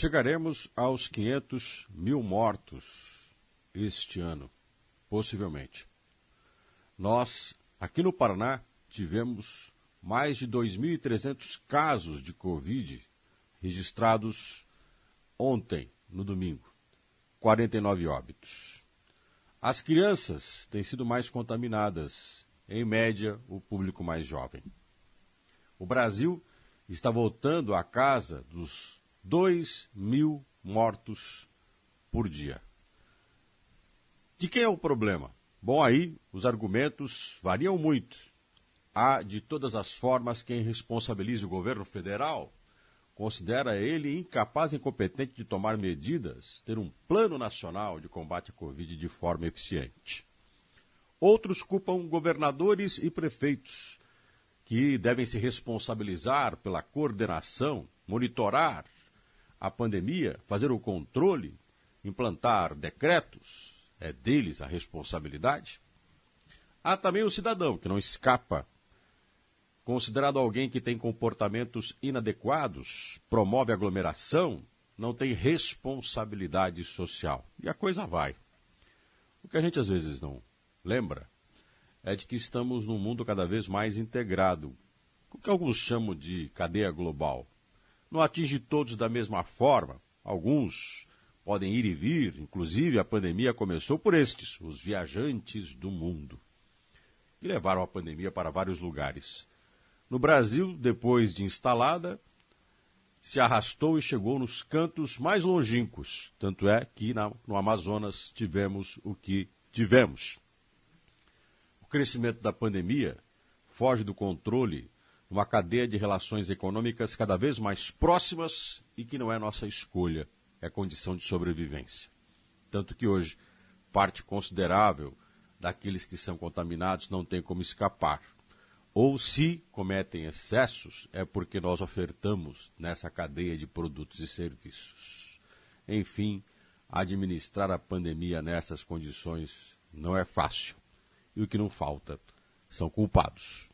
Chegaremos aos 500 mil mortos este ano, possivelmente. Nós, aqui no Paraná, tivemos mais de 2.300 casos de Covid registrados ontem, no domingo. 49 óbitos. As crianças têm sido mais contaminadas, em média, o público mais jovem. O Brasil está voltando à casa dos 2 mil mortos por dia. De quem é o problema? Bom, aí os argumentos variam muito. Há, de todas as formas, quem responsabilize o governo federal considera ele incapaz e incompetente de tomar medidas, ter um plano nacional de combate à Covid de forma eficiente. Outros culpam governadores e prefeitos, que devem se responsabilizar pela coordenação, monitorar a pandemia, fazer o controle, implantar decretos, é deles a responsabilidade. Há também o cidadão, que não escapa. Considerado alguém que tem comportamentos inadequados, promove aglomeração, não tem responsabilidade social. E a coisa vai. O que a gente às vezes não lembra é de que estamos num mundo cada vez mais integrado, o que alguns chamam de cadeia global não atinge todos da mesma forma. Alguns podem ir e vir, inclusive a pandemia começou por estes, os viajantes do mundo, que levaram a pandemia para vários lugares. No Brasil, depois de instalada, se arrastou e chegou nos cantos mais longínquos. Tanto é que na, no Amazonas tivemos o que tivemos. O crescimento da pandemia foge do controle uma cadeia de relações econômicas cada vez mais próximas e que não é nossa escolha, é condição de sobrevivência. Tanto que hoje, parte considerável daqueles que são contaminados não tem como escapar. Ou se cometem excessos, é porque nós ofertamos nessa cadeia de produtos e serviços. Enfim, administrar a pandemia nessas condições não é fácil. E o que não falta são culpados.